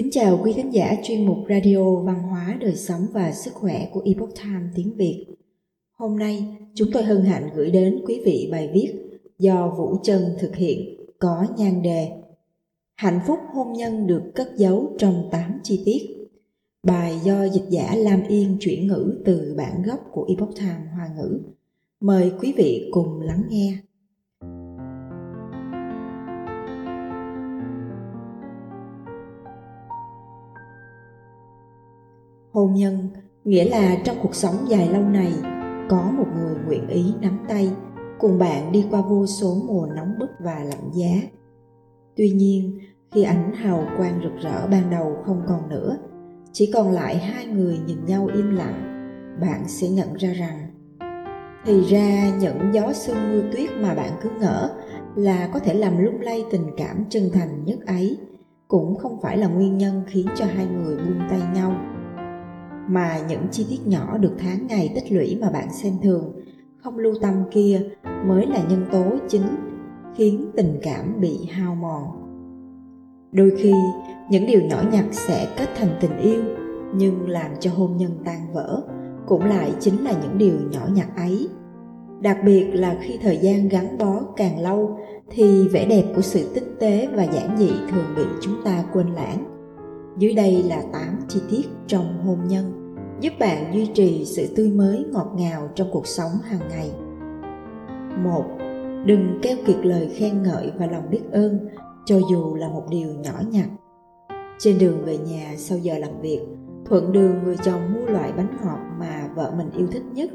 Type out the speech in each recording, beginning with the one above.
Kính chào quý khán giả chuyên mục Radio Văn hóa, Đời sống và Sức khỏe của Epoch Time tiếng Việt. Hôm nay, chúng tôi hân hạnh gửi đến quý vị bài viết do Vũ Trân thực hiện có nhan đề Hạnh phúc hôn nhân được cất giấu trong 8 chi tiết. Bài do dịch giả Lam Yên chuyển ngữ từ bản gốc của Epoch Time Hoa ngữ. Mời quý vị cùng lắng nghe. Hôn nhân nghĩa là trong cuộc sống dài lâu này có một người nguyện ý nắm tay cùng bạn đi qua vô số mùa nóng bức và lạnh giá. Tuy nhiên, khi ánh hào quang rực rỡ ban đầu không còn nữa, chỉ còn lại hai người nhìn nhau im lặng, bạn sẽ nhận ra rằng thì ra những gió sương mưa tuyết mà bạn cứ ngỡ là có thể làm lung lay tình cảm chân thành nhất ấy cũng không phải là nguyên nhân khiến cho hai người buông tay nhau mà những chi tiết nhỏ được tháng ngày tích lũy mà bạn xem thường, không lưu tâm kia mới là nhân tố chính khiến tình cảm bị hao mòn. Đôi khi, những điều nhỏ nhặt sẽ kết thành tình yêu, nhưng làm cho hôn nhân tan vỡ cũng lại chính là những điều nhỏ nhặt ấy. Đặc biệt là khi thời gian gắn bó càng lâu thì vẻ đẹp của sự tinh tế và giản dị thường bị chúng ta quên lãng. Dưới đây là 8 chi tiết trong hôn nhân giúp bạn duy trì sự tươi mới ngọt ngào trong cuộc sống hàng ngày. Một, Đừng keo kiệt lời khen ngợi và lòng biết ơn cho dù là một điều nhỏ nhặt. Trên đường về nhà sau giờ làm việc, thuận đường người chồng mua loại bánh ngọt mà vợ mình yêu thích nhất.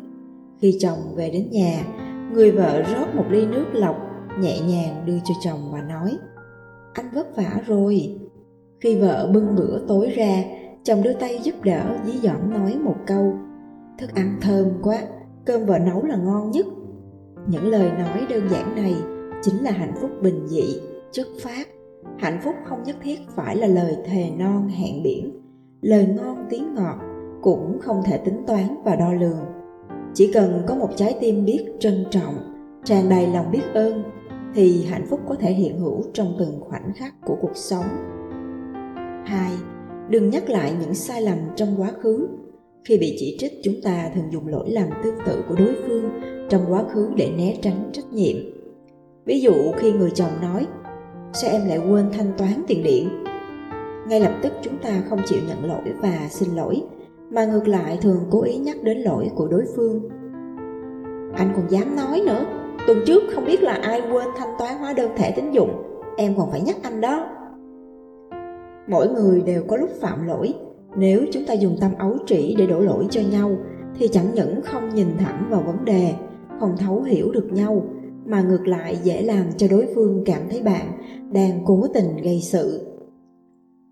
Khi chồng về đến nhà, người vợ rót một ly nước lọc nhẹ nhàng đưa cho chồng và nói Anh vất vả rồi. Khi vợ bưng bữa tối ra, chồng đưa tay giúp đỡ, dí dỏm nói một câu. Thức ăn thơm quá, cơm vợ nấu là ngon nhất. Những lời nói đơn giản này chính là hạnh phúc bình dị, chất phát. Hạnh phúc không nhất thiết phải là lời thề non hẹn biển. Lời ngon tiếng ngọt cũng không thể tính toán và đo lường. Chỉ cần có một trái tim biết trân trọng, tràn đầy lòng biết ơn, thì hạnh phúc có thể hiện hữu trong từng khoảnh khắc của cuộc sống. Hai đừng nhắc lại những sai lầm trong quá khứ. Khi bị chỉ trích, chúng ta thường dùng lỗi lầm tương tự của đối phương trong quá khứ để né tránh trách nhiệm. Ví dụ, khi người chồng nói, sao em lại quên thanh toán tiền điện? Ngay lập tức chúng ta không chịu nhận lỗi và xin lỗi, mà ngược lại thường cố ý nhắc đến lỗi của đối phương. Anh còn dám nói nữa, tuần trước không biết là ai quên thanh toán hóa đơn thẻ tín dụng, em còn phải nhắc anh đó mỗi người đều có lúc phạm lỗi. Nếu chúng ta dùng tâm ấu trĩ để đổ lỗi cho nhau, thì chẳng những không nhìn thẳng vào vấn đề, không thấu hiểu được nhau, mà ngược lại dễ làm cho đối phương cảm thấy bạn đang cố tình gây sự.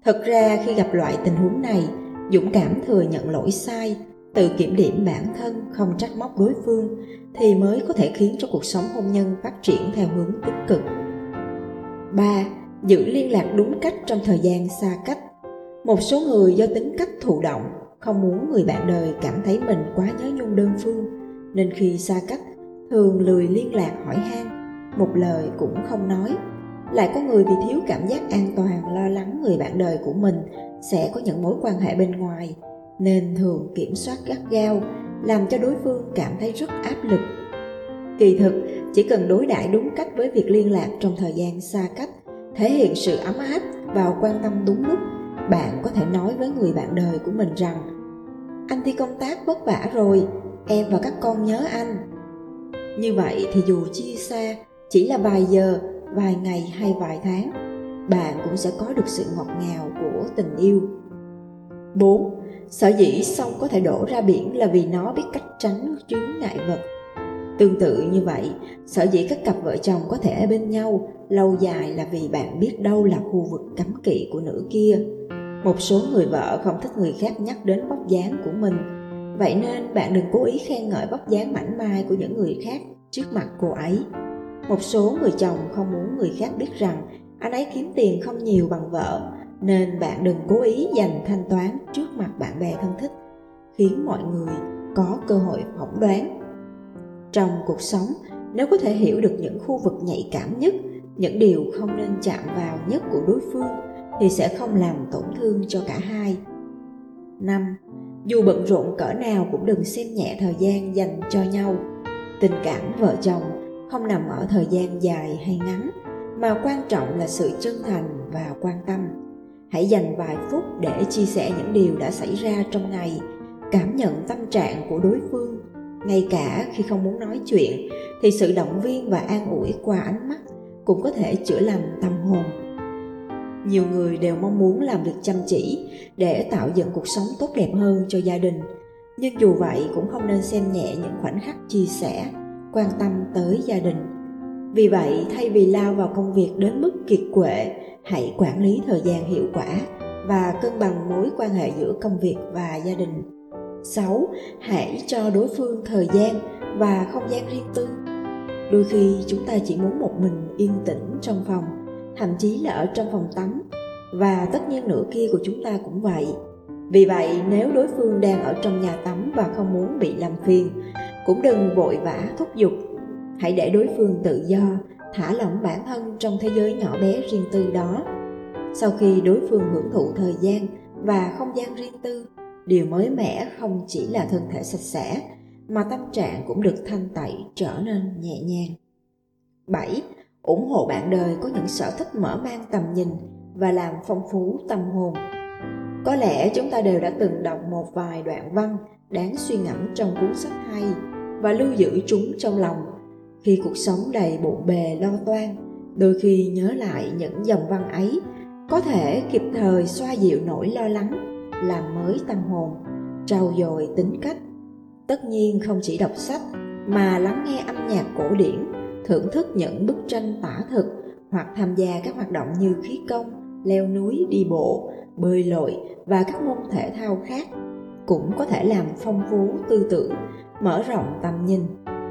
Thật ra, khi gặp loại tình huống này, dũng cảm thừa nhận lỗi sai, tự kiểm điểm bản thân không trách móc đối phương, thì mới có thể khiến cho cuộc sống hôn nhân phát triển theo hướng tích cực. 3 giữ liên lạc đúng cách trong thời gian xa cách. Một số người do tính cách thụ động, không muốn người bạn đời cảm thấy mình quá nhớ nhung đơn phương, nên khi xa cách, thường lười liên lạc hỏi han. Một lời cũng không nói. Lại có người vì thiếu cảm giác an toàn lo lắng người bạn đời của mình sẽ có những mối quan hệ bên ngoài, nên thường kiểm soát gắt gao, làm cho đối phương cảm thấy rất áp lực. Kỳ thực, chỉ cần đối đãi đúng cách với việc liên lạc trong thời gian xa cách thể hiện sự ấm áp và quan tâm đúng lúc. Bạn có thể nói với người bạn đời của mình rằng, anh đi công tác vất vả rồi, em và các con nhớ anh. Như vậy thì dù chia xa, chỉ là vài giờ, vài ngày hay vài tháng, bạn cũng sẽ có được sự ngọt ngào của tình yêu. 4. Sở dĩ sông có thể đổ ra biển là vì nó biết cách tránh chướng ngại vật. Tương tự như vậy, sở dĩ các cặp vợ chồng có thể ở bên nhau lâu dài là vì bạn biết đâu là khu vực cấm kỵ của nữ kia. Một số người vợ không thích người khác nhắc đến vóc dáng của mình, vậy nên bạn đừng cố ý khen ngợi vóc dáng mảnh mai của những người khác trước mặt cô ấy. Một số người chồng không muốn người khác biết rằng anh ấy kiếm tiền không nhiều bằng vợ, nên bạn đừng cố ý dành thanh toán trước mặt bạn bè thân thích, khiến mọi người có cơ hội phỏng đoán trong cuộc sống nếu có thể hiểu được những khu vực nhạy cảm nhất những điều không nên chạm vào nhất của đối phương thì sẽ không làm tổn thương cho cả hai. 5. Dù bận rộn cỡ nào cũng đừng xem nhẹ thời gian dành cho nhau. Tình cảm vợ chồng không nằm ở thời gian dài hay ngắn, mà quan trọng là sự chân thành và quan tâm. Hãy dành vài phút để chia sẻ những điều đã xảy ra trong ngày, cảm nhận tâm trạng của đối phương. Ngay cả khi không muốn nói chuyện, thì sự động viên và an ủi qua ánh mắt cũng có thể chữa lành tâm hồn. Nhiều người đều mong muốn làm việc chăm chỉ để tạo dựng cuộc sống tốt đẹp hơn cho gia đình. Nhưng dù vậy cũng không nên xem nhẹ những khoảnh khắc chia sẻ quan tâm tới gia đình. Vì vậy thay vì lao vào công việc đến mức kiệt quệ hãy quản lý thời gian hiệu quả và cân bằng mối quan hệ giữa công việc và gia đình. 6. Hãy cho đối phương thời gian và không gian riêng tư. Đôi khi chúng ta chỉ muốn một mình yên tĩnh trong phòng, thậm chí là ở trong phòng tắm, và tất nhiên nửa kia của chúng ta cũng vậy vì vậy, nếu đối phương đang ở trong nhà tắm và không muốn bị làm phiền, cũng đừng vội vã thúc giục hãy để đối phương tự do, thả lỏng bản thân trong thế giới nhỏ bé riêng tư đó sau khi đối phương hưởng thụ thời gian và không gian riêng tư điều mới mẻ không chỉ là thân thể sạch sẽ mà tâm trạng cũng được thanh tẩy trở nên nhẹ nhàng 7 ủng hộ bạn đời có những sở thích mở mang tầm nhìn và làm phong phú tâm hồn. Có lẽ chúng ta đều đã từng đọc một vài đoạn văn đáng suy ngẫm trong cuốn sách hay và lưu giữ chúng trong lòng. Khi cuộc sống đầy bộn bề lo toan, đôi khi nhớ lại những dòng văn ấy có thể kịp thời xoa dịu nỗi lo lắng, làm mới tâm hồn, trau dồi tính cách. Tất nhiên không chỉ đọc sách mà lắng nghe âm nhạc cổ điển thưởng thức những bức tranh tả thực hoặc tham gia các hoạt động như khí công, leo núi, đi bộ, bơi lội và các môn thể thao khác cũng có thể làm phong phú tư tưởng, mở rộng tầm nhìn,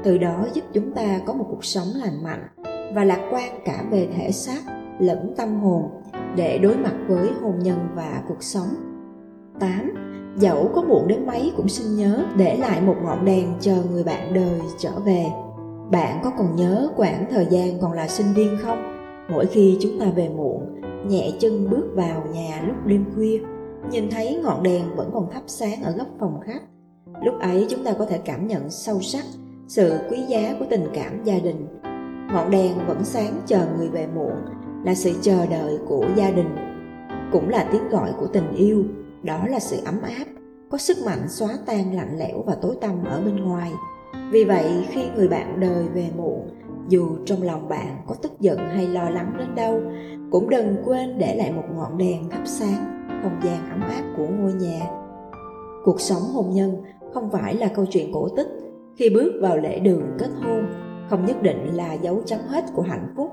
từ đó giúp chúng ta có một cuộc sống lành mạnh và lạc quan cả về thể xác lẫn tâm hồn để đối mặt với hôn nhân và cuộc sống. 8. Dẫu có muộn đến mấy cũng xin nhớ để lại một ngọn đèn chờ người bạn đời trở về. Bạn có còn nhớ quãng thời gian còn là sinh viên không? Mỗi khi chúng ta về muộn, nhẹ chân bước vào nhà lúc đêm khuya, nhìn thấy ngọn đèn vẫn còn thắp sáng ở góc phòng khách. Lúc ấy chúng ta có thể cảm nhận sâu sắc sự quý giá của tình cảm gia đình. Ngọn đèn vẫn sáng chờ người về muộn là sự chờ đợi của gia đình, cũng là tiếng gọi của tình yêu, đó là sự ấm áp, có sức mạnh xóa tan lạnh lẽo và tối tăm ở bên ngoài. Vì vậy khi người bạn đời về muộn, dù trong lòng bạn có tức giận hay lo lắng đến đâu, cũng đừng quên để lại một ngọn đèn thắp sáng không gian ấm áp của ngôi nhà. Cuộc sống hôn nhân không phải là câu chuyện cổ tích khi bước vào lễ đường kết hôn, không nhất định là dấu chấm hết của hạnh phúc.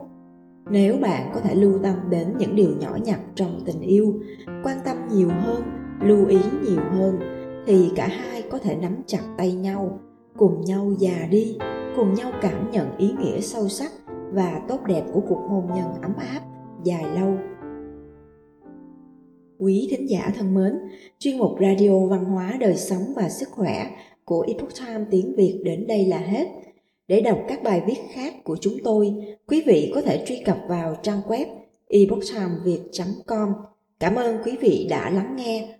Nếu bạn có thể lưu tâm đến những điều nhỏ nhặt trong tình yêu, quan tâm nhiều hơn, lưu ý nhiều hơn, thì cả hai có thể nắm chặt tay nhau cùng nhau già đi cùng nhau cảm nhận ý nghĩa sâu sắc và tốt đẹp của cuộc hôn nhân ấm áp dài lâu. Quý thính giả thân mến chuyên mục radio văn hóa đời sống và sức khỏe của Epoch Time tiếng Việt đến đây là hết. Để đọc các bài viết khác của chúng tôi quý vị có thể truy cập vào trang web epochtimeviet.com cảm ơn quý vị đã lắng nghe